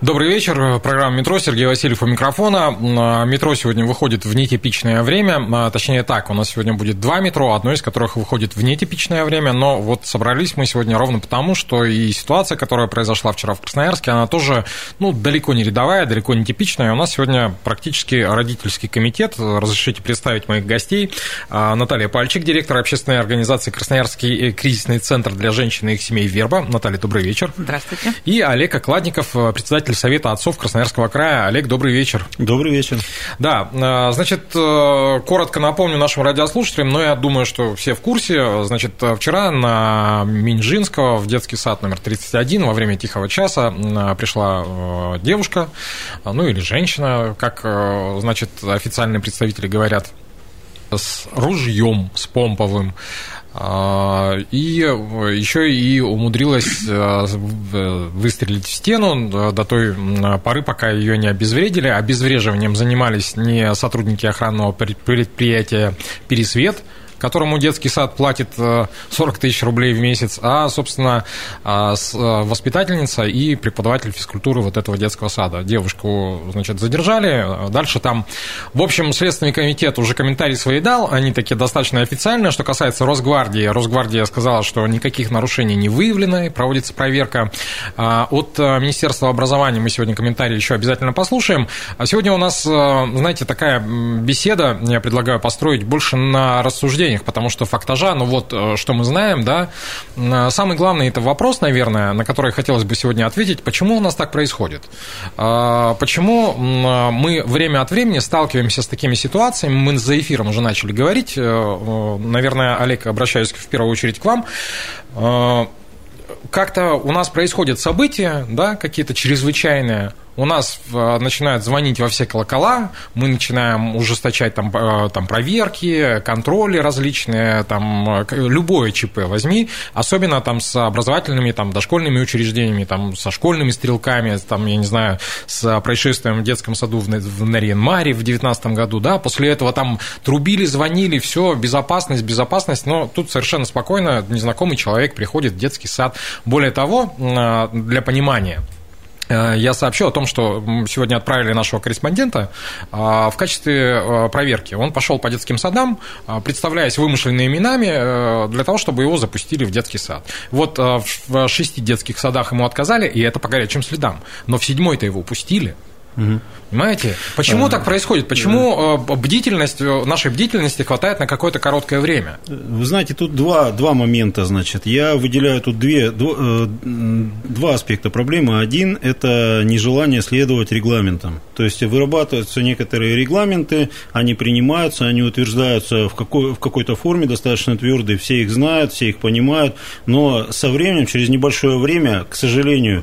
Добрый вечер. Программа «Метро». Сергей Васильев у микрофона. А, метро сегодня выходит в нетипичное время. А, точнее так, у нас сегодня будет два метро, одно из которых выходит в нетипичное время. Но вот собрались мы сегодня ровно потому, что и ситуация, которая произошла вчера в Красноярске, она тоже ну, далеко не рядовая, далеко не типичная. У нас сегодня практически родительский комитет. Разрешите представить моих гостей. А, Наталья Пальчик, директор общественной организации «Красноярский кризисный центр для женщин и их семей «Верба». Наталья, добрый вечер. Здравствуйте. И Олег Окладников, председатель председатель Совета отцов Красноярского края. Олег, добрый вечер. Добрый вечер. Да, э, значит, э, коротко напомню нашим радиослушателям, но я думаю, что все в курсе. Значит, вчера на Минжинского в детский сад номер 31 во время тихого часа пришла э, девушка, ну или женщина, как, значит, официальные представители говорят, с ружьем, с помповым. А, и еще и умудрилась э, выстрелить в стену до той поры, пока ее не обезвредили. Обезвреживанием занимались не сотрудники охранного предприятия «Пересвет», которому детский сад платит 40 э, тысяч рублей в месяц, а, собственно, а, э, воспитательница и преподаватель физкультуры вот этого детского сада. Девушку, значит, задержали. Дальше там, в общем, Следственный комитет уже комментарии свои дал, они такие достаточно официальные. Что касается Росгвардии, Росгвардия сказала, что никаких нарушений не выявлено, проводится проверка. А, от э, Министерства образования мы сегодня комментарии еще обязательно послушаем. А сегодня у нас, знаете, такая беседа, я предлагаю построить больше на рассуждение преступлениях, потому что фактажа, ну вот, э, что мы знаем, да, э, самый главный это вопрос, наверное, на который хотелось бы сегодня ответить, почему у нас так происходит? Э, почему мы время от времени сталкиваемся с такими ситуациями, мы за эфиром уже начали говорить, наверное, Олег, обращаюсь в первую очередь к вам, как-то у нас происходят события, да, какие-то чрезвычайные, у нас э, начинают звонить во все колокола, мы начинаем ужесточать там, э, там проверки, контроли различные, там, э, любое ЧП возьми, особенно там с образовательными, там, дошкольными учреждениями, там, со школьными стрелками, там, я не знаю, с происшествием в детском саду в, в Нарьян-Маре в 2019 году, да, после этого там трубили, звонили, все, безопасность, безопасность, но тут совершенно спокойно незнакомый человек приходит в детский сад. Более того, для понимания, Э, я сообщу о том, что сегодня отправили нашего корреспондента а, в качестве э, проверки. Он пошел по детским садам, а, представляясь вымышленными именами, э, для того, чтобы его запустили в детский сад. Вот в шести детских садах ему отказали, и это по горячим следам. Но в седьмой-то его пустили – Угу. Понимаете? Почему а, так происходит? Почему да. Э, бдительность, э, нашей бдительности хватает на какое-то короткое время? Вы знаете, тут два, два момента, значит. Я выделяю тут две, два, э, два аспекта проблемы. Один – это нежелание следовать регламентам. То есть вырабатываются некоторые регламенты, они принимаются, они утверждаются в, какой, в какой-то форме достаточно твердые, все их знают, все их понимают, но со временем, через небольшое время, к сожалению,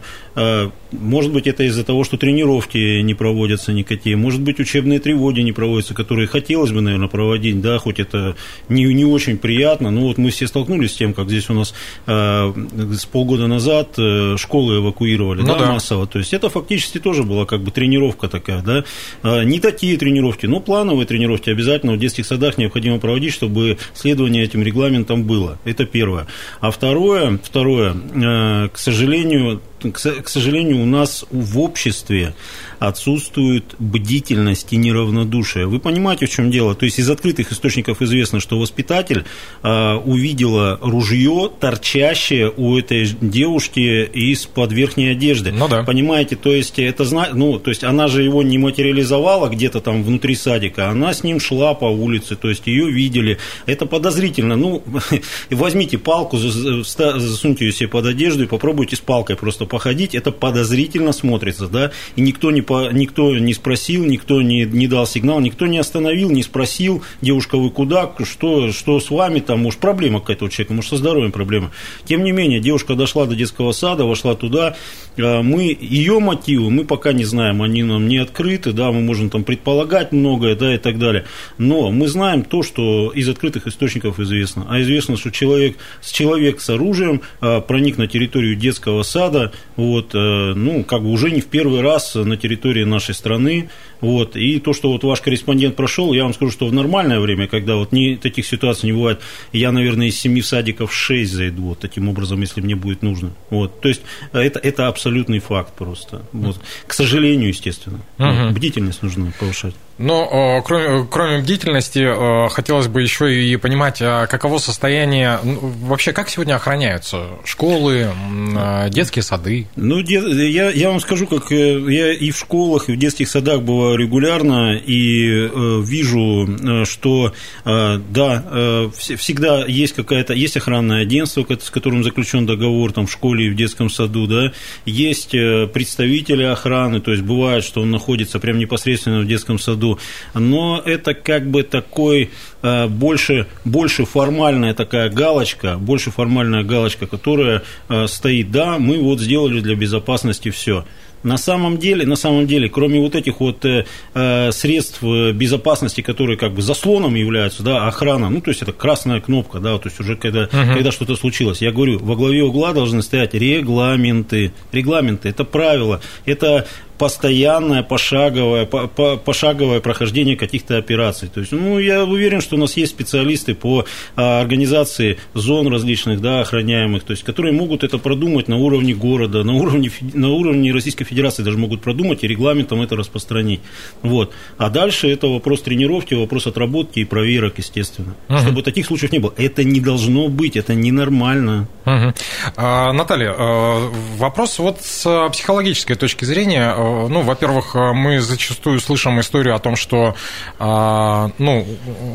может быть, это из-за того, что тренировки не проводятся никакие, может быть, учебные тревоги не проводятся, которые хотелось бы, наверное, проводить, да, хоть это не, не очень приятно, но вот мы все столкнулись с тем, как здесь у нас э, с полгода назад э, школы эвакуировали, ну, да, да, массово, то есть это фактически тоже была как бы тренировка такая, да, э, не такие тренировки, но плановые тренировки обязательно в детских садах необходимо проводить, чтобы следование этим регламентам было, это первое. А второе, второе, э, к сожалению, к сожалению, у нас в обществе отсутствует бдительность и неравнодушие. Вы понимаете, в чем дело? То есть из открытых источников известно, что воспитатель э, увидела ружье, торчащее у этой девушки из-под верхней одежды. Ну да. Понимаете, то есть это ну, то есть она же его не материализовала где-то там внутри садика, она с ним шла по улице, то есть ее видели. Это подозрительно. Ну, возьмите палку, засуньте ее себе под одежду и попробуйте с палкой просто походить, это подозрительно смотрится, да, и никто не, по, никто не спросил, никто не, не дал сигнал, никто не остановил, не спросил, девушка, вы куда, что, что с вами, там, может, проблема какая-то у человека, может, со здоровьем проблема. Тем не менее, девушка дошла до детского сада, вошла туда, а, мы, ее мотивы мы пока не знаем, они нам не открыты, да, мы можем там предполагать многое, да, и так далее, но мы знаем то, что из открытых источников известно, а известно, что человек, человек с оружием а, проник на территорию детского сада, вот, э, ну, как бы уже не в первый раз на территории нашей страны, вот, и то, что вот ваш корреспондент прошел, я вам скажу, что в нормальное время, когда вот не, таких ситуаций не бывает, я, наверное, из семи садиков шесть зайду, вот, таким образом, если мне будет нужно, вот, то есть это, это абсолютный факт просто, вот, к сожалению, естественно, угу. бдительность нужно повышать. Но кроме, кроме бдительности, хотелось бы еще и понимать, а каково состояние, ну, вообще как сегодня охраняются школы, а, детские сады? Ну, я, я вам скажу, как э, я и в школах, и в детских садах бываю регулярно, и э, вижу, э, что, да, всегда есть какая-то, есть охранное агентство, с которым заключен договор там, в школе и в детском саду, да, есть представители охраны, то есть бывает, что он находится прямо непосредственно в детском саду, году, но это как бы такой э, больше, больше формальная такая галочка, больше формальная галочка, которая э, стоит, да, мы вот сделали для безопасности все. На самом деле, на самом деле, кроме вот этих вот э, э средств безопасности, которые как бы заслоном являются, да, охрана, ну, то есть это красная кнопка, да, то есть уже когда, uh-huh. когда что-то случилось, я говорю, во главе угла должны стоять регламенты, регламенты, это правила, это постоянное пошаговое, по, по, пошаговое прохождение каких-то операций. То есть, ну, я уверен, что у нас есть специалисты по а, организации зон различных, да, охраняемых, то есть, которые могут это продумать на уровне города, на уровне, на уровне Российской Федерации даже могут продумать и регламентом это распространить. Вот. А дальше это вопрос тренировки, вопрос отработки и проверок, естественно. Угу. Чтобы таких случаев не было. Это не должно быть, это ненормально. Угу. А, Наталья, а, вопрос вот с психологической точки зрения Э, ну, во-первых, мы зачастую слышим историю о том, что, э, ну,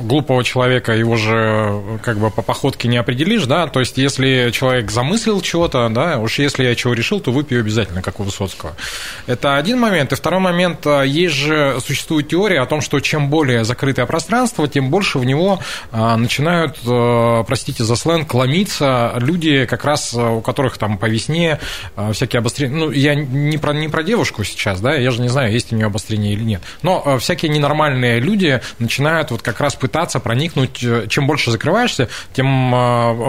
глупого человека его же как бы по походке не определишь, да, то есть если человек замыслил чего-то, да, уж если я чего решил, то выпью обязательно, как у Высоцкого. Это один момент. И второй момент, есть же, существует теория о том, что чем более закрытое пространство, тем больше в него начинают, простите за сленг, ломиться люди, как раз у которых там по весне всякие обострения, ну, я не про, не про девушку сейчас, да, я же не знаю, есть у нее обострение или нет. Но всякие ненормальные люди начинают вот как раз пытаться проникнуть, э, чем больше закрываешься, тем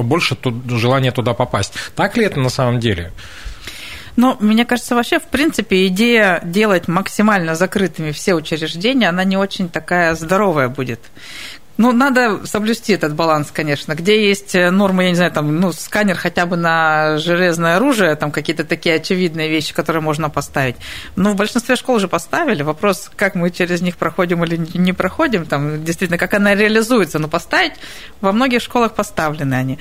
больше желание туда попасть. Так ли это на самом деле? Ну, мне кажется, вообще, в принципе, идея делать максимально закрытыми все учреждения, она не очень такая здоровая будет. Ну, надо соблюсти этот баланс, конечно. Где есть э, нормы, я не знаю, там, ну, сканер хотя бы на железное оружие, там какие-то такие очевидные вещи, которые можно поставить. Ну, в большинстве школ уже поставили. Вопрос, как мы через них проходим или не проходим, там, действительно, как она реализуется. Но поставить во многих школах поставлены они.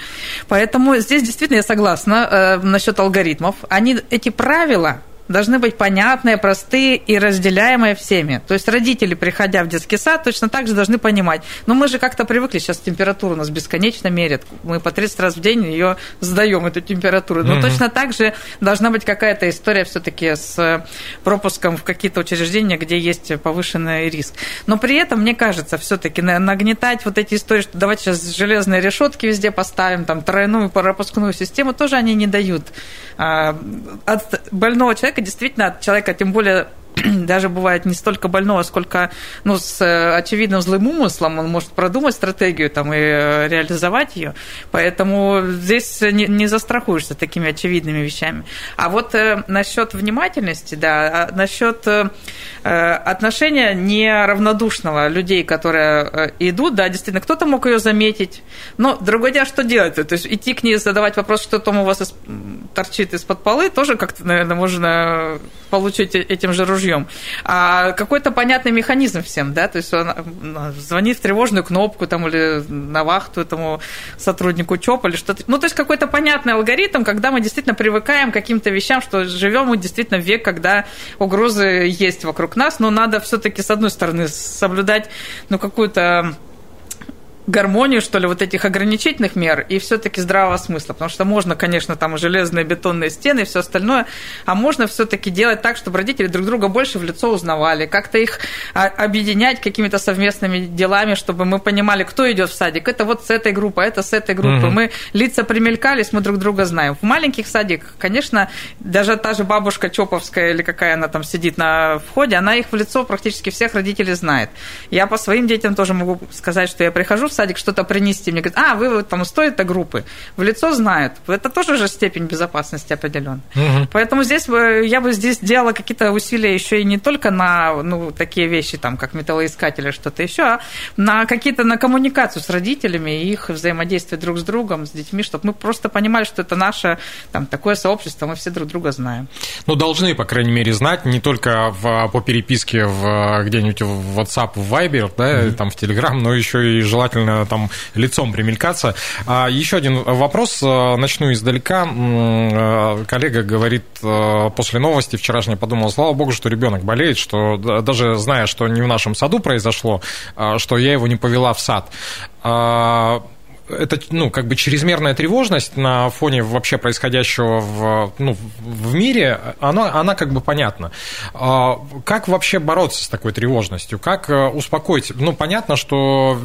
Поэтому здесь действительно я согласна э, насчет алгоритмов. Они, эти правила, должны быть понятные, простые и разделяемые всеми. То есть родители, приходя в детский сад, точно так же должны понимать. Но мы же как-то привыкли, сейчас температура у нас бесконечно мерят. Мы по 30 раз в день ее сдаем, эту температуру. Но mm-hmm. точно так же должна быть какая-то история все-таки с пропуском в какие-то учреждения, где есть повышенный риск. Но при этом, мне кажется, все-таки нагнетать вот эти истории, что давайте сейчас железные решетки везде поставим, там тройную пропускную систему, тоже они не дают. А, от больного человека человека, действительно, от человека, тем более даже бывает не столько больного, сколько ну, с э, очевидным злым умыслом, он может продумать стратегию там, и э, реализовать ее. Поэтому здесь не, застрахуешься такими очевидными вещами. А вот э, насчет внимательности, да, а насчет э, отношения неравнодушного людей, которые э, идут, да, действительно, кто-то мог ее заметить, но другое дело, что делать? То есть идти к ней, задавать вопрос, что там у вас торчит из-под полы, тоже как-то, наверное, можно получить этим же ружьем. А какой-то понятный механизм всем, да, то есть он звонит в тревожную кнопку там или на вахту этому сотруднику ЧОП или что-то. Ну, то есть какой-то понятный алгоритм, когда мы действительно привыкаем к каким-то вещам, что живем мы действительно в век, когда угрозы есть вокруг нас, но надо все-таки с одной стороны соблюдать ну какую-то гармонию, что ли, вот этих ограничительных мер и все-таки здравого смысла. Потому что можно, конечно, там железные бетонные стены и все остальное, а можно все-таки делать так, чтобы родители друг друга больше в лицо узнавали, как-то их объединять какими-то совместными делами, чтобы мы понимали, кто идет в садик. Это вот с этой группы, это с этой группы. Угу. Мы лица примелькались, мы друг друга знаем. В маленьких садиках, конечно, даже та же бабушка Чоповская или какая она там сидит на входе, она их в лицо практически всех родителей знает. Я по своим детям тоже могу сказать, что я прихожу в садик что-то принести, мне говорят, а, вы вот там из той-то группы. В лицо знают. Это тоже же степень безопасности определен. Угу. Поэтому здесь я бы здесь делала какие-то усилия еще и не только на ну, такие вещи, там, как металлоискатели, что-то еще, а на какие-то на коммуникацию с родителями и их взаимодействие друг с другом, с детьми, чтобы мы просто понимали, что это наше там, такое сообщество, мы все друг друга знаем. Ну, должны, по крайней мере, знать не только в, по переписке в, где-нибудь в WhatsApp, в Viber, да, mm-hmm. там в Telegram, но еще и желательно желательно там лицом примелькаться. А еще один вопрос, э, начну издалека. Э, коллега говорит э, после новости вчерашней, подумал, слава богу, что ребенок болеет, что даже зная, что не в нашем саду произошло, что я его не повела в сад а, это, ну, как бы чрезмерная тревожность на фоне вообще происходящего в, ну, в мире, она, она как бы понятна. А как вообще бороться с такой тревожностью? Как э, успокоить? Ну, понятно, что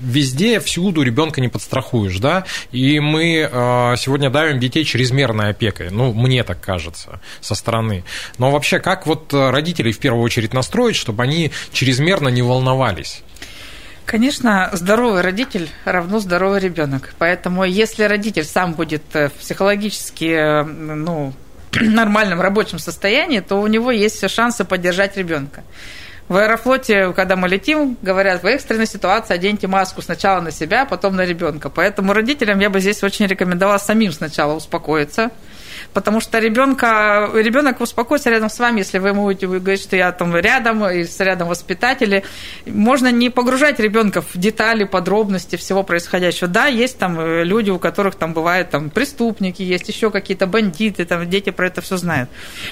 везде, всюду ребенка не подстрахуешь, да, и мы э, сегодня давим детей чрезмерной опекой, ну, мне так кажется, со стороны. Но вообще, как вот родителей в первую очередь настроить, чтобы они чрезмерно не волновались? Конечно, здоровый родитель равно здоровый ребенок. Поэтому если родитель сам будет э, психологически э, ну, нормальном рабочем состоянии, то у него есть все шансы поддержать ребенка. В аэрофлоте, когда мы летим, говорят, в экстренной ситуации оденьте маску сначала на себя, а потом на ребенка. Поэтому родителям я бы здесь очень рекомендовала самим сначала успокоиться, потому что ребенка, ребенок успокоится рядом с вами, если вы ему будете говорить, что я там рядом, и рядом воспитатели. Можно не погружать ребенка в детали, подробности всего происходящего. Да, есть там э, люди, у которых там бывают там преступники, есть еще какие-то бандиты, там дети про это все знают.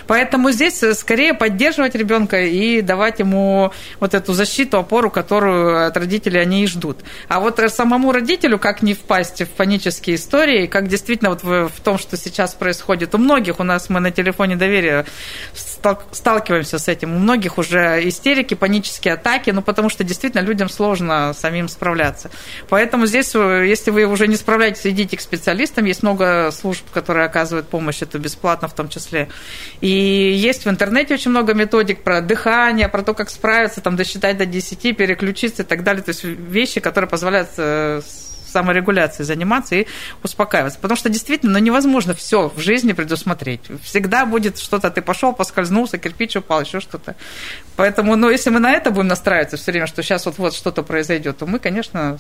Поэтому здесь э, скорее поддерживать ребенка и давать ему вот эту защиту, опору, которую от родителей они и ждут. А вот самому родителю, как не впасть в панические истории, как действительно вот в том, что сейчас происходит происходит. У многих у нас мы на телефоне доверия сталкиваемся с этим. У многих уже истерики, панические атаки, ну потому что действительно людям сложно самим справляться. Поэтому здесь, э, если вы уже не справляетесь, идите к специалистам. Есть много служб, которые оказывают помощь, это бесплатно в том числе. И есть в интернете очень много методик про дыхание, про то, как справиться, там, досчитать до 10, переключиться и так далее. То есть вещи, которые позволяют э, саморегуляцией заниматься и успокаиваться. Потому что действительно ну, невозможно все в жизни предусмотреть. Всегда будет что-то, ты пошел, поскользнулся, кирпич упал, еще что-то. Поэтому, ну, если мы на это будем настраиваться все время, что сейчас вот, вот что-то произойдет, то мы, конечно,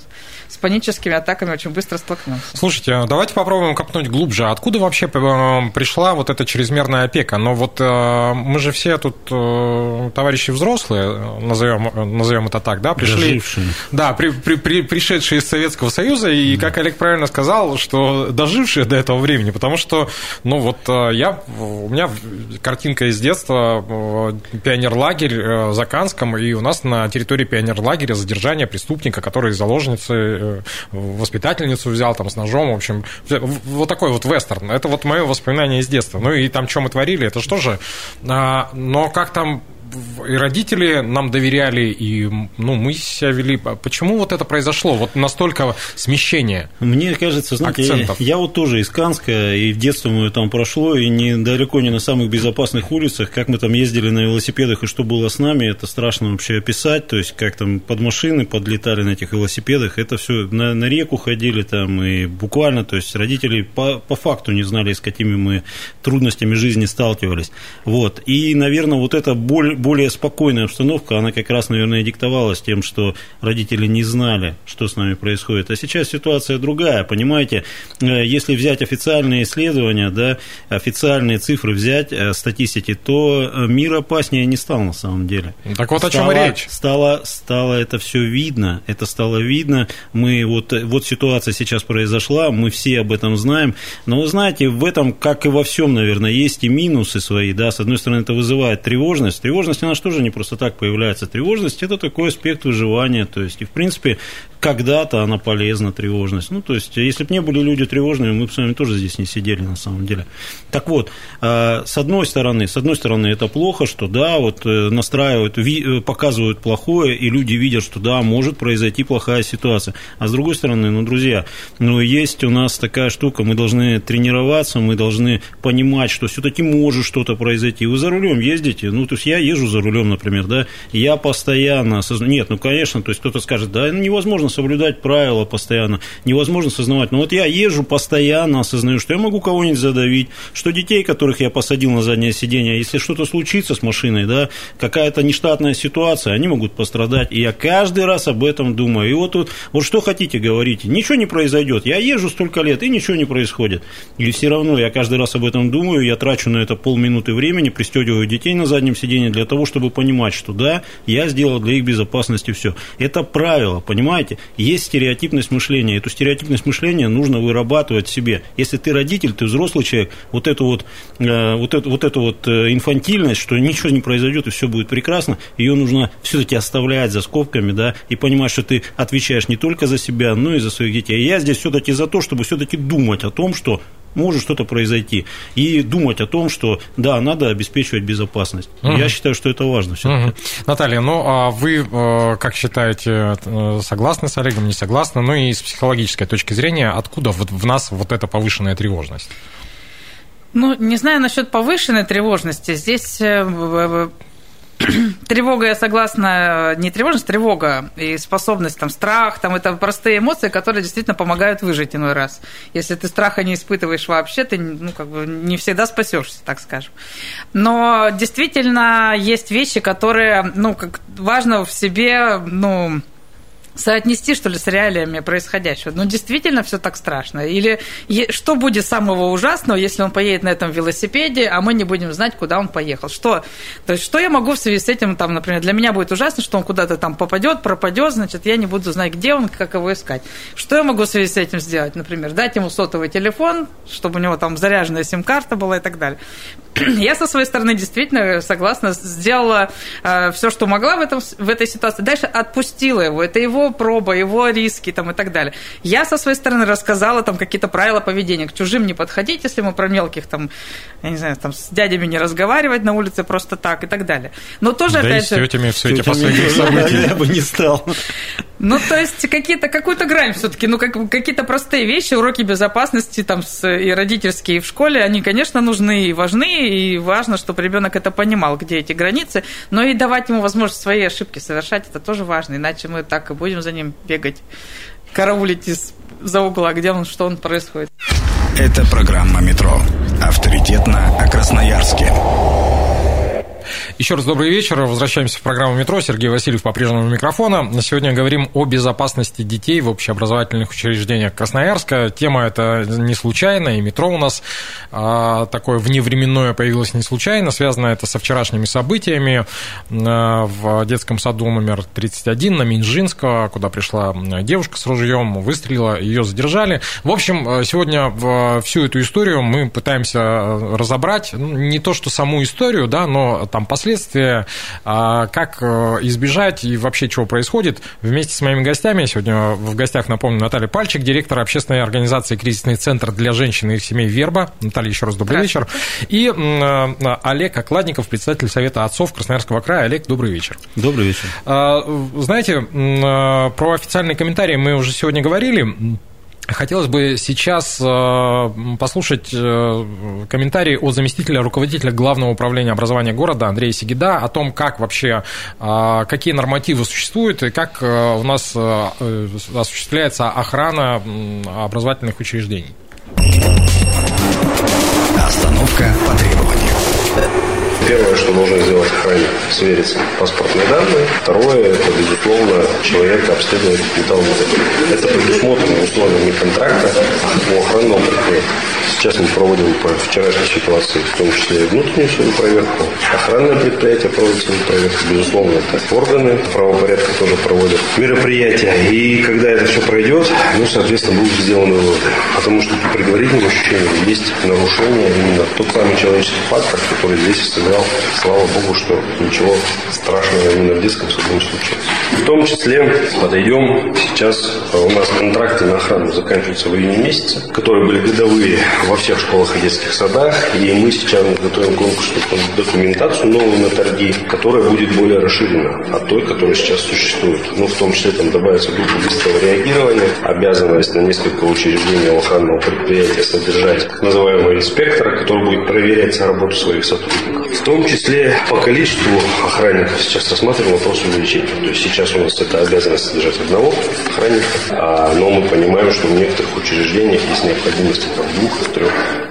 с паническими атаками очень быстро столкнемся. Слушайте, а давайте попробуем копнуть глубже. Откуда вообще э, пришла вот эта чрезмерная опека? Но вот э, мы же все тут э, товарищи взрослые, назовем, назовем это так, да, пришли. Дожившие. Да, при, при, при, пришедшие из Советского Союза, и, как Олег правильно сказал, что дожившие до этого времени, потому что, ну, вот я, у меня картинка из детства, пионерлагерь, Э, Заканском, и у нас на территории пионерлагеря задержание преступника, который заложницы, э, воспитательницу взял там с ножом, в общем, вот такой вот вестерн. Это вот мое воспоминание из детства. Ну и там, что мы творили, это что же? А, но как там и родители нам доверяли, и ну, мы себя вели. Почему вот это произошло? Вот настолько смещение Мне кажется, знаете, акцентов. Я, я вот тоже из Канска, и в детстве мое там прошло, и недалеко не на самых безопасных улицах, как мы там ездили на велосипедах, и что было с нами, это страшно вообще описать, то есть как там под машины подлетали на этих велосипедах, это все на, на реку ходили там, и буквально, то есть родители по, по факту не знали, с какими мы трудностями жизни сталкивались. Вот. И, наверное, вот эта боль, более спокойная обстановка, она как раз, наверное, диктовалась тем, что родители не знали, что с нами происходит. А сейчас ситуация другая, понимаете, э, если взять официальные исследования, да, официальные цифры взять, э, статистики, то э, мир опаснее не стал на самом деле. Так вот стало, о чем речь. Стало, стало это все видно, это стало видно, мы вот, вот ситуация сейчас произошла, мы все об этом знаем, но вы знаете, в этом, как и во всем, наверное, есть и минусы свои, да, с одной стороны, это вызывает тревожность, тревожность тревожность, она же тоже не просто так появляется. Тревожность – это такой аспект выживания, то есть, и, в принципе, когда-то она полезна, тревожность. Ну, то есть, если бы не были люди тревожными, мы бы с вами тоже здесь не сидели на самом деле. Так вот, э, с одной стороны, с одной стороны, это плохо, что да, вот э, настраивают, э, показывают плохое, и люди видят, что да, может произойти плохая ситуация. А с другой стороны, ну, друзья, ну, есть у нас такая штука, мы должны тренироваться, мы должны понимать, что все-таки может что-то произойти. Вы за рулем ездите, ну, то есть я езжу за рулем, например, да, я постоянно осознаю, нет, ну, конечно, то есть кто-то скажет, да, невозможно соблюдать правила постоянно, невозможно осознавать. Но вот я езжу постоянно, осознаю, что я могу кого-нибудь задавить, что детей, которых я посадил на заднее сиденье, если что-то случится с машиной, да, какая-то нештатная ситуация, они могут пострадать. И я каждый раз об этом думаю. И вот, вот, вот что хотите, говорите. Ничего не произойдет. Я езжу столько лет, и ничего не происходит. Или все равно я каждый раз об этом думаю, я трачу на это полминуты времени, пристегиваю детей на заднем сиденье для чтобы понимать, что да, я сделал для их безопасности все. Это правило, понимаете? есть стереотипность мышления. Эту стереотипность мышления нужно вырабатывать себе. Если ты родитель, ты взрослый человек, вот эту вот, э, вот эту, вот, эту вот э, инфантильность, что ничего не произойдет и все будет прекрасно, ее нужно все-таки оставлять за скобками, да, и понимать, что ты отвечаешь не только за себя, но и за своих детей. И я здесь все-таки за то, чтобы все-таки думать о том, что может что-то произойти. И думать о том, что да, надо обеспечивать безопасность. Угу. Я считаю, что это важно. Угу. Наталья, ну а вы э, как считаете, э, согласны с Олегом, не согласны? Ну и с психологической точки зрения, откуда вот в нас вот эта повышенная тревожность? Ну, не знаю насчет повышенной тревожности. Здесь э, тревога, я согласна, не тревожность, тревога и способность, там, страх, там, это простые эмоции, которые действительно помогают выжить иной раз. Если ты страха не испытываешь вообще, ты, ну, как бы не всегда спасешься, так скажем. Но действительно есть вещи, которые, ну, как важно в себе, ну, соотнести, что ли, с реалиями происходящего. Ну, действительно все так страшно. Или что будет самого ужасного, если он поедет на этом велосипеде, а мы не будем знать, куда он поехал? Что? То есть, что я могу в связи с этим, там, например, для меня будет ужасно, что он куда-то там попадет, пропадет, значит, я не буду знать, где он, как его искать. Что я могу в связи с этим сделать? Например, дать ему сотовый телефон, чтобы у него там заряженная сим-карта была и так далее. Я со своей стороны действительно согласна, сделала э, все, что могла в, этом, в этой ситуации. Дальше отпустила его. Это его проба, его риски там, и так далее. Я со своей стороны рассказала там какие-то правила поведения. К чужим не подходить, если мы про мелких там, я не знаю, там с дядями не разговаривать на улице просто так и так далее. Но тоже, да опять и с тетями все эти последние события. Я бы не стал. Ну, то есть какие-то, какую-то грань все-таки, ну, как, какие-то простые вещи, уроки безопасности там с, и родительские и в школе, они, конечно, нужны и важны, и важно, чтобы ребенок это понимал, где эти границы, но и давать ему возможность свои ошибки совершать, это тоже важно, иначе мы так и будем за ним бегать, караулить из за угла, где он, что он происходит. Это программа «Метро». Авторитетно о Красноярске. Еще раз добрый вечер. Возвращаемся в программу «Метро». Сергей Васильев по-прежнему микрофона. Сегодня говорим о безопасности детей в общеобразовательных учреждениях Красноярска. Тема эта не случайная, и «Метро» у нас а, такое вневременное появилось не случайно. Связано это со вчерашними событиями а, в детском саду номер 31 на Минжинского, куда пришла девушка с ружьем, выстрелила, ее задержали. В общем, сегодня всю эту историю мы пытаемся разобрать. Ну, не то, что саму историю, да, но там последствия, а, как э, избежать и вообще чего происходит. Вместе с моими гостями, сегодня в гостях, напомню, Наталья Пальчик, директор общественной организации «Кризисный центр для женщин и их семей Верба». Наталья, еще раз добрый вечер. И э, Олег Окладников, председатель Совета отцов Красноярского края. Олег, добрый вечер. Добрый вечер. А, знаете, э, про официальные комментарии мы уже сегодня говорили. Хотелось бы сейчас э, послушать э, комментарии от заместителя руководителя Главного управления образования города Андрея Сигида о том, как вообще, э, какие нормативы существуют и как у нас осуществляется охрана образовательных учреждений. Остановка по требованию. Первое, что нужно сделать охранник, свериться паспортные данные. Второе, это, безусловно, человека обследовать металлург. Это предусмотрено условиями контракта по охранному предприятию. Сейчас мы проводим по вчерашней ситуации, в том числе и внутреннюю свою проверку. Охранное предприятие проводит свою проверку. Безусловно, это органы правопорядка тоже проводят мероприятия. И когда это все пройдет, ну, соответственно, будут сделаны выводы. Потому что по предварительным ощущениям есть нарушение именно тот самый человеческий фактор, который здесь сказал, слава богу, что ничего страшного именно в детском саду не случилось. В том числе подойдем сейчас, у нас контракты на охрану заканчиваются в июне месяце, которые были годовые во всех школах и детских садах, и мы сейчас готовим конкурсную документацию новую на торги, которая будет более расширена от той, которая сейчас существует. Ну, в том числе там добавится группа быстрого реагирования, обязанность на несколько учреждений охранного предприятия содержать называемого инспектора, который будет проверять работу своих сотрудников. В том числе по количеству охранников сейчас рассматриваем вопрос увеличения. То есть сейчас у нас это обязанность содержать одного охранника, а, но мы понимаем, что в некоторых учреждениях есть необходимость там, двух, трех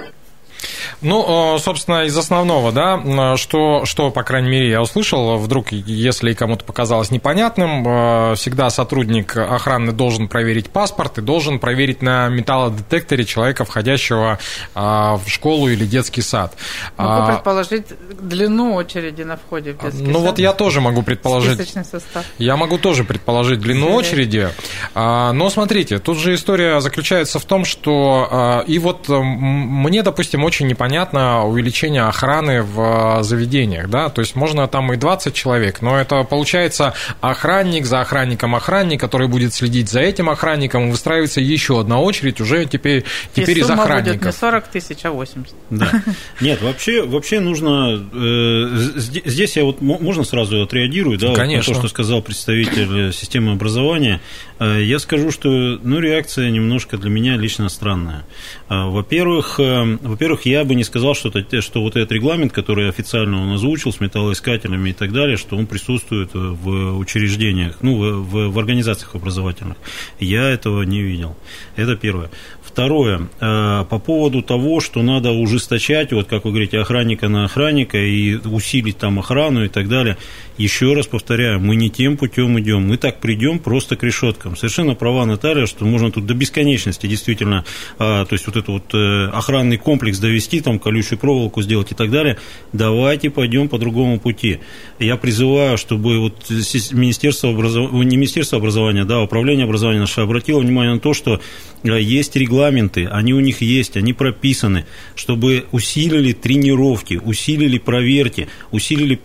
ну, собственно, из основного, да, что, что, по крайней мере, я услышал, вдруг, если кому-то показалось непонятным, э, всегда сотрудник охраны должен проверить паспорт и должен проверить на металлодетекторе человека, входящего э, в школу или детский сад. Могу а, предположить длину очереди на входе в детский ну, сад. Ну, вот я тоже могу предположить. состав. Я могу тоже предположить длину очереди. А, но смотрите, тут же история заключается в том, что и вот мне, допустим, очень непонятно понятно увеличение охраны в заведениях, да, то есть можно там и 20 человек, но это получается охранник за охранником охранник, который будет следить за этим охранником, выстраивается еще одна очередь уже теперь, теперь и из охранников. будет не 40 тысяч, а 80. Да. Нет, вообще, вообще нужно... Э, здесь я вот можно сразу отреагирую, да, Конечно. Вот на то, что сказал представитель системы образования. Э, я скажу, что ну, реакция немножко для меня лично странная. Э, во-первых, э, во-первых, я бы не сказал, что, это, что вот этот регламент, который официально он озвучил с металлоискателями и так далее, что он присутствует в учреждениях, ну, в, в, в организациях образовательных. Я этого не видел. Это первое. Второе, э, по поводу того, что надо ужесточать, вот как вы говорите, охранника на охранника и усилить там охрану и так далее. Еще раз повторяю, мы не тем путем идем, мы так придем просто к решеткам. Совершенно права Наталья, что можно тут до бесконечности действительно, а, то есть вот этот вот э, охранный комплекс довести, там колючую проволоку сделать и так далее. Давайте пойдем по другому пути. Я призываю, чтобы вот Министерство образования, не Министерство образования, да, Управление образования наше обратило внимание на то, что э, есть регламент регламенты, они у них есть, они прописаны, чтобы усилили тренировки, усилили проверки, усилили,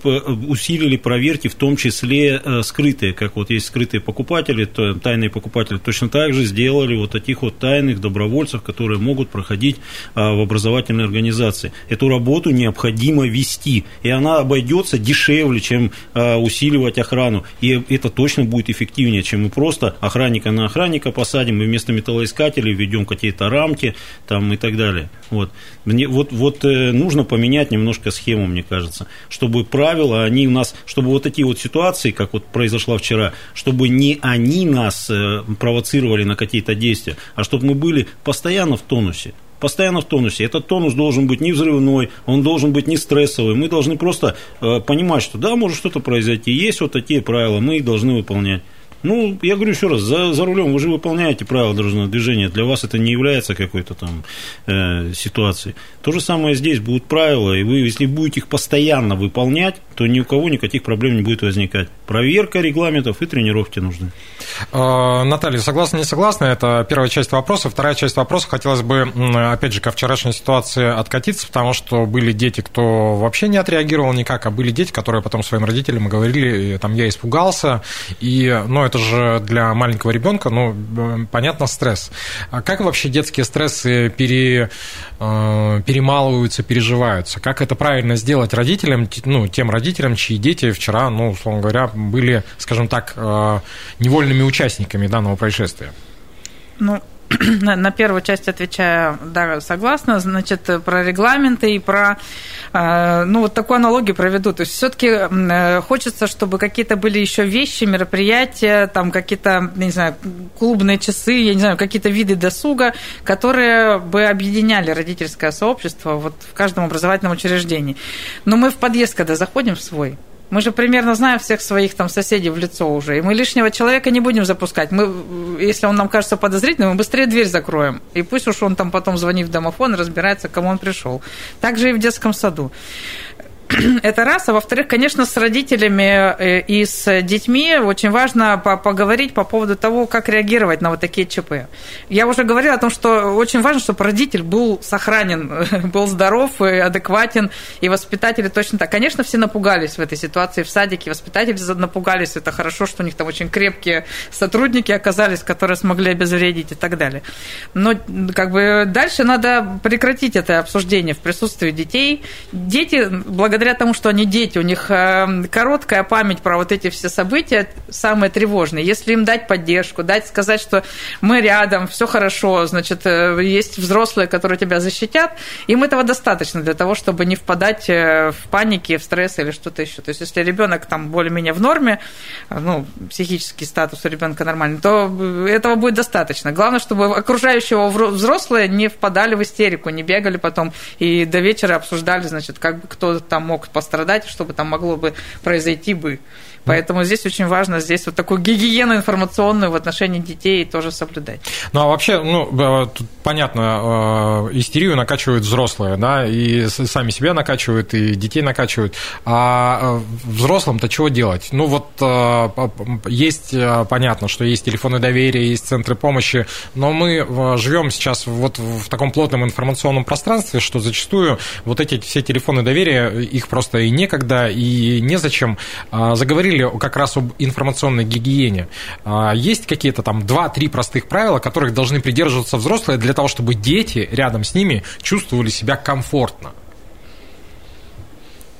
усилили проверки, в том числе э, скрытые, как вот есть скрытые покупатели, то, тайные покупатели, точно так же сделали вот таких вот тайных добровольцев, которые могут проходить а, в образовательной организации. Эту работу необходимо вести, и она обойдется дешевле, чем а, усиливать охрану, и это точно будет эффективнее, чем мы просто охранника на охранника посадим и вместо металлоискателей введем какие-то рамки там, и так далее. Вот, мне, вот, вот э, нужно поменять немножко схему, мне кажется, чтобы правила, они у нас, чтобы вот такие вот ситуации, как вот произошла вчера, чтобы не они нас э, провоцировали на какие-то действия, а чтобы мы были постоянно в тонусе постоянно в тонусе. Этот тонус должен быть не взрывной, он должен быть не стрессовый. Мы должны просто э, понимать, что да, может что-то произойти. Есть вот такие правила, мы их должны выполнять. Ну, я говорю еще раз, за, за рулем вы же выполняете правила дорожного движения, для вас это не является какой-то там э, ситуацией. То же самое здесь будут правила, и вы, если будете их постоянно выполнять, то ни у кого никаких проблем не будет возникать. Проверка регламентов и тренировки нужны. А, Наталья, согласна, не согласна? Это первая часть вопроса. Вторая часть вопроса хотелось бы, опять же, ко вчерашней ситуации откатиться, потому что были дети, кто вообще не отреагировал никак, а были дети, которые потом своим родителям говорили, там, я испугался, и, ну, это же для маленького ребенка, ну, понятно, стресс. А как вообще детские стрессы пере, э, перемалываются, переживаются? Как это правильно сделать родителям, ну, тем родителям, чьи дети вчера, ну, условно говоря, были, скажем так, э, невольными участниками данного происшествия? Ну, на первую часть отвечая, да, согласна. Значит, про регламенты и про, э, ну, вот такую аналогию проведу. То есть все-таки э, хочется, чтобы какие-то были еще вещи, мероприятия, там какие-то, не знаю, клубные часы, я не знаю, какие-то виды досуга, которые бы объединяли родительское сообщество вот в каждом образовательном учреждении. Но мы в подъезд, когда заходим в свой, мы же примерно знаем всех своих там соседей в лицо уже, и мы лишнего человека не будем запускать. Мы, если он нам кажется подозрительным, мы быстрее дверь закроем. И пусть уж он там потом звонит в домофон разбирается, к кому он пришел. Так же и в детском саду Это раз. А во-вторых, конечно, с родителями э, и с детьми очень важно поговорить по поводу того, как реагировать на вот такие ЧП. Я уже говорила о том, что очень важно, чтобы родитель был сохранен, был здоров и адекватен, и воспитатели точно так. Конечно, все напугались в этой ситуации в садике, воспитатели напугались, это хорошо, что у них там очень крепкие сотрудники оказались, которые смогли обезвредить и так далее. Но как бы дальше надо прекратить это обсуждение в присутствии детей. Дети, благодаря благодаря тому, что они дети, у них э, короткая память про вот эти все события, самые тревожные. Если им дать поддержку, дать сказать, что мы рядом, все хорошо, значит, э, есть взрослые, которые тебя защитят, им этого достаточно для того, чтобы не впадать э, в паники, в стресс или что-то еще. То есть, если ребенок там более-менее в норме, ну, психический статус у ребенка нормальный, то этого будет достаточно. Главное, чтобы окружающего взрослые не впадали в истерику, не бегали потом и до вечера обсуждали, значит, как бы кто там мог мог пострадать, чтобы там могло бы произойти бы. Поэтому здесь очень важно здесь вот такую гигиену информационную в отношении детей тоже соблюдать. Ну, а вообще, ну, э, тут понятно, э, истерию накачивают взрослые, да, и сами себя накачивают, и детей накачивают. А э, взрослым-то чего делать? Ну, вот есть, понятно, что есть телефоны доверия, есть центры помощи, но мы живем сейчас вот в таком плотном информационном пространстве, что зачастую вот эти все телефоны доверия, их просто и некогда, и незачем. А, заговорили говорили как раз об информационной гигиене. А, есть какие-то там 2-3 простых правила, которых должны придерживаться взрослые для того, чтобы дети рядом с ними чувствовали себя комфортно?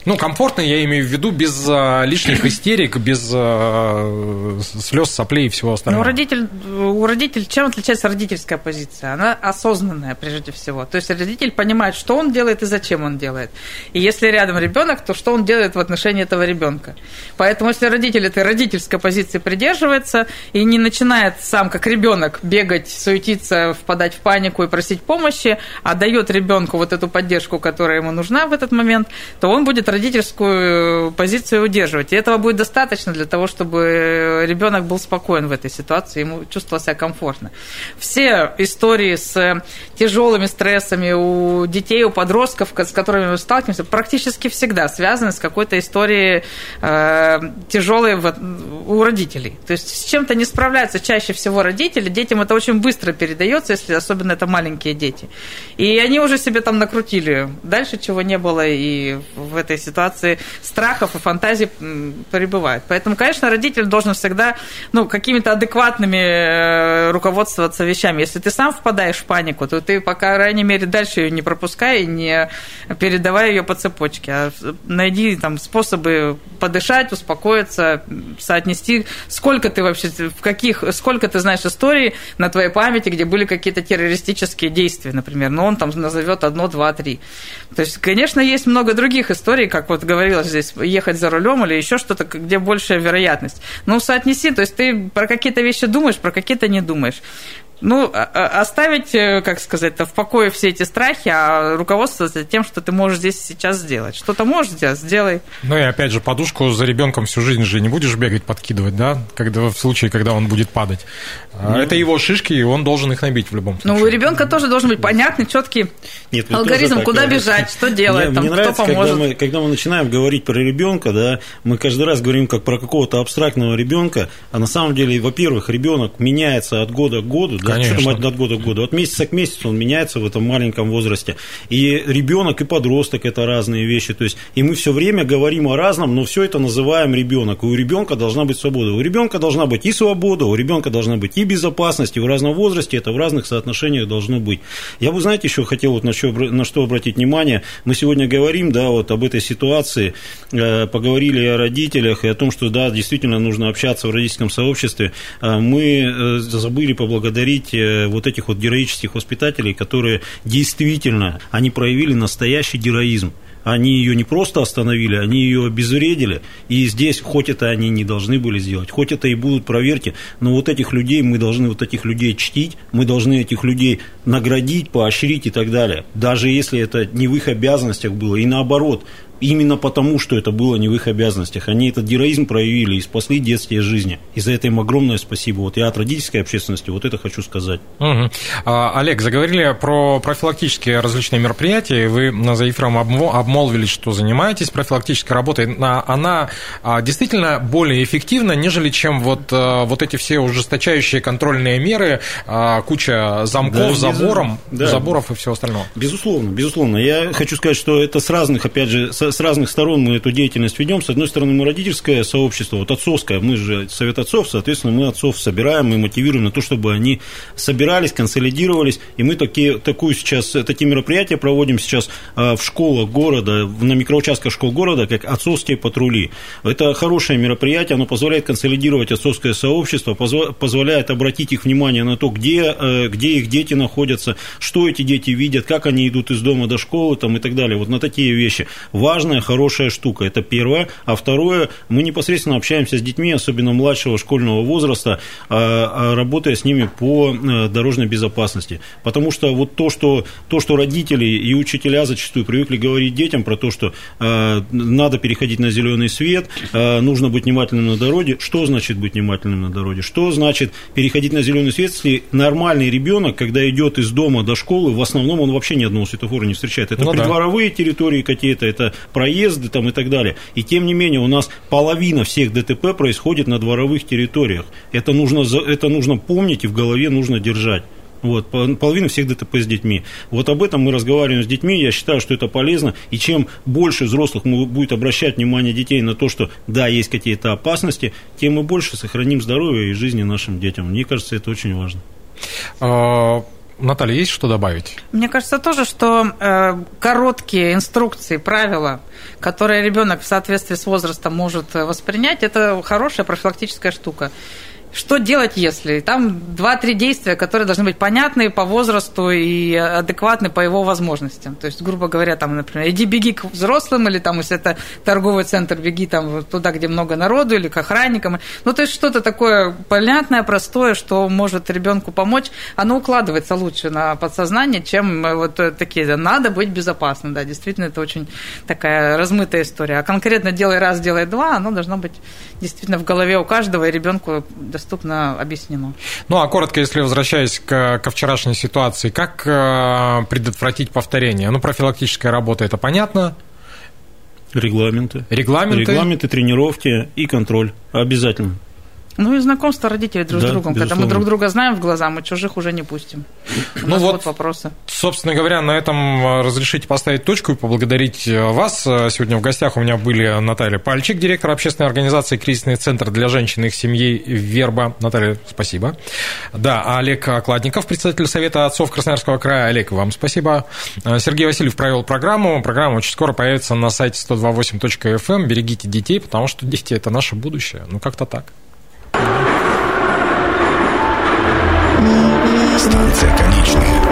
Ну, комфортно я имею в виду без а, лишних истерик, без а, слез, соплей и всего остального. Ну, родитель, у родителей, чем отличается родительская позиция? Она осознанная, прежде всего. То есть родитель понимает, что он делает и зачем он делает. И если рядом ребенок, то что он делает в отношении этого ребенка. Поэтому, если родитель этой родительской позиции придерживается и не начинает сам, как ребенок, бегать, суетиться, впадать в панику и просить помощи, а дает ребенку вот эту поддержку, которая ему нужна в этот момент, то он будет родительскую позицию удерживать. И этого будет достаточно для того, чтобы ребенок был спокоен в этой ситуации, ему чувствовал себя комфортно. Все истории с тяжелыми стрессами у детей, у подростков, с которыми мы сталкиваемся, практически всегда связаны с какой-то историей э, тяжелой у родителей. То есть с чем-то не справляются чаще всего родители, детям это очень быстро передается, если особенно это маленькие дети. И они уже себе там накрутили дальше, чего не было и в этой ситуации страхов и фантазий пребывает. Поэтому, конечно, родитель должен всегда ну, какими-то адекватными э, руководствоваться вещами. Если ты сам впадаешь в панику, то ты, по крайней мере, дальше ее не пропускай не передавай ее по цепочке, а найди там способы подышать, успокоиться, соотнести, сколько ты вообще, в каких, сколько ты знаешь историй на твоей памяти, где были какие-то террористические действия, например, но он там назовет одно, два, три. То есть, конечно, есть много других историй, как вот говорилось здесь, ехать за рулем или еще что-то, где большая вероятность. Ну, соотнеси, то есть ты про какие-то вещи думаешь, про какие-то не думаешь. Ну, а, а, оставить, э, как сказать, в покое все эти страхи, а руководствоваться тем, что ты можешь здесь сейчас сделать. Что-то можешь сделать, сделай. Ну и опять же, подушку за ребенком всю жизнь же не будешь бегать, подкидывать, да, когда, в случае, когда он будет падать. Ну, Это его шишки, и он должен их набить в любом случае. Ну, у ребенка тоже должен быть понятный, четкий Нет, алгоритм, куда бежать, что делать, мне, там, мне кто нравится, поможет. Когда мы, когда мы начинаем говорить про ребенка, да, мы каждый раз говорим как про какого-то абстрактного ребенка, а на самом деле, во-первых, ребенок меняется от года к году, да, Конечно. что от года к году. От месяца к месяцу он меняется в этом маленьком возрасте. И ребенок, и подросток это разные вещи. То есть, и мы все время говорим о разном, но все это называем ребенок. У ребенка должна быть свобода. У ребенка должна быть и свобода, у ребенка должна быть и безопасность, и в разном возрасте это в разных соотношениях должно быть. Я бы, знаете, еще хотел вот на что, на что обратить внимание. Мы сегодня говорим, да, вот об этой ситуации, э, поговорили о родителях и о том, что, да, действительно нужно общаться в родительском сообществе. Э, мы э, забыли поблагодарить вот этих вот героических воспитателей, которые действительно, они проявили настоящий героизм они ее не просто остановили, они ее обезвредили. И здесь, хоть это они не должны были сделать, хоть это и будут проверки, но вот этих людей мы должны вот этих людей чтить, мы должны этих людей наградить, поощрить и так далее. Даже если это не в их обязанностях было. И наоборот, именно потому, что это было не в их обязанностях. Они этот героизм проявили и спасли детские жизни. И за это им огромное спасибо. Вот я от родительской общественности вот это хочу сказать. Угу. А, Олег, заговорили про профилактические различные мероприятия. Вы за эфиром обмолвились, что занимаетесь профилактической работой. Она а, действительно более эффективна, нежели чем вот, а, вот эти все ужесточающие контрольные меры, а, куча замков, да, забором, да. заборов и всего остального. Безусловно, безусловно. Я хочу сказать, что это с разных, опять же, с, с разных сторон мы эту деятельность ведем. С одной стороны, мы родительское сообщество, вот отцовское, мы же совет отцов, соответственно, мы отцов собираем и мотивируем на то, чтобы они собирались, консолидировались, и мы такие, такую сейчас, такие мероприятия проводим сейчас в школах города, на микроучастках школ города, как отцовские патрули. Это хорошее мероприятие, оно позволяет консолидировать отцовское сообщество, позволяет обратить их внимание на то, где, э, где их дети находятся, что эти дети видят, как они идут из дома до школы там, и так далее. Вот на такие вещи. Важная, хорошая штука. Это первое. А второе, мы непосредственно общаемся с детьми, особенно младшего школьного возраста, а, а, работая с ними по э, дорожной безопасности. Потому что вот то, что, то, что родители и учителя зачастую привыкли говорить детям про то, что э, надо переходить на зеленый свет, нужно быть внимательным на дороге. Что значит быть внимательным на дороге? Что значит переходить на зеленый свет, если нормальный ребенок, когда идет из дома до школы, в основном он вообще ни одного светофора не встречает. Это ну, придворовые да. территории какие-то, это проезды там и так далее. И тем не менее у нас половина всех ДТП происходит на дворовых территориях. Это нужно, это нужно помнить и в голове нужно держать. Вот, половина всех ДТП с детьми. Вот об этом мы разговариваем с детьми, я считаю, что это полезно, и чем больше взрослых будет обращать внимание детей на то, что да, есть какие-то опасности, тем мы больше сохраним здоровье и жизни нашим детям. Мне кажется, это очень важно. Наталья, есть что добавить? Мне кажется тоже, что э, короткие инструкции, правила, которые ребенок в соответствии с возрастом может э, воспринять, это хорошая профилактическая штука что делать, если? Там два-три действия, которые должны быть понятны по возрасту и адекватны по его возможностям. То есть, грубо говоря, там, например, иди беги к взрослым, или там, если это торговый центр, беги там туда, где много народу, или к охранникам. Ну, то есть, что-то такое понятное, простое, что может ребенку помочь, оно укладывается лучше на подсознание, чем вот такие, надо быть безопасным. Да, действительно, это очень такая размытая история. А конкретно делай раз, делай два, оно должно быть действительно в голове у каждого, и ребенку достаточно доступно объяснено. Ну, а коротко, если возвращаясь к, ко вчерашней ситуации, как э, предотвратить повторение? Ну, профилактическая работа, это понятно. Регламенты. Регламенты. Регламенты, тренировки и контроль. Обязательно. Ну и знакомство родителей друг да, с другом. Безусловно. Когда мы друг друга знаем в глаза, мы чужих уже не пустим. У ну вот, вопросы. Собственно говоря, на этом э, разрешите поставить точку и поблагодарить э, вас. Э, сегодня в гостях у меня были Наталья Пальчик, директор общественной организации «Кризисный центр для женщин и их семей «Верба». Наталья, спасибо. Да, Олег Кладников, председатель Совета отцов Красноярского края. Олег, вам спасибо. Сергей Васильев провел программу. Программа очень скоро появится на сайте 128.fm. Берегите детей, потому что дети – это наше будущее. Ну, как-то так. Станция конечная.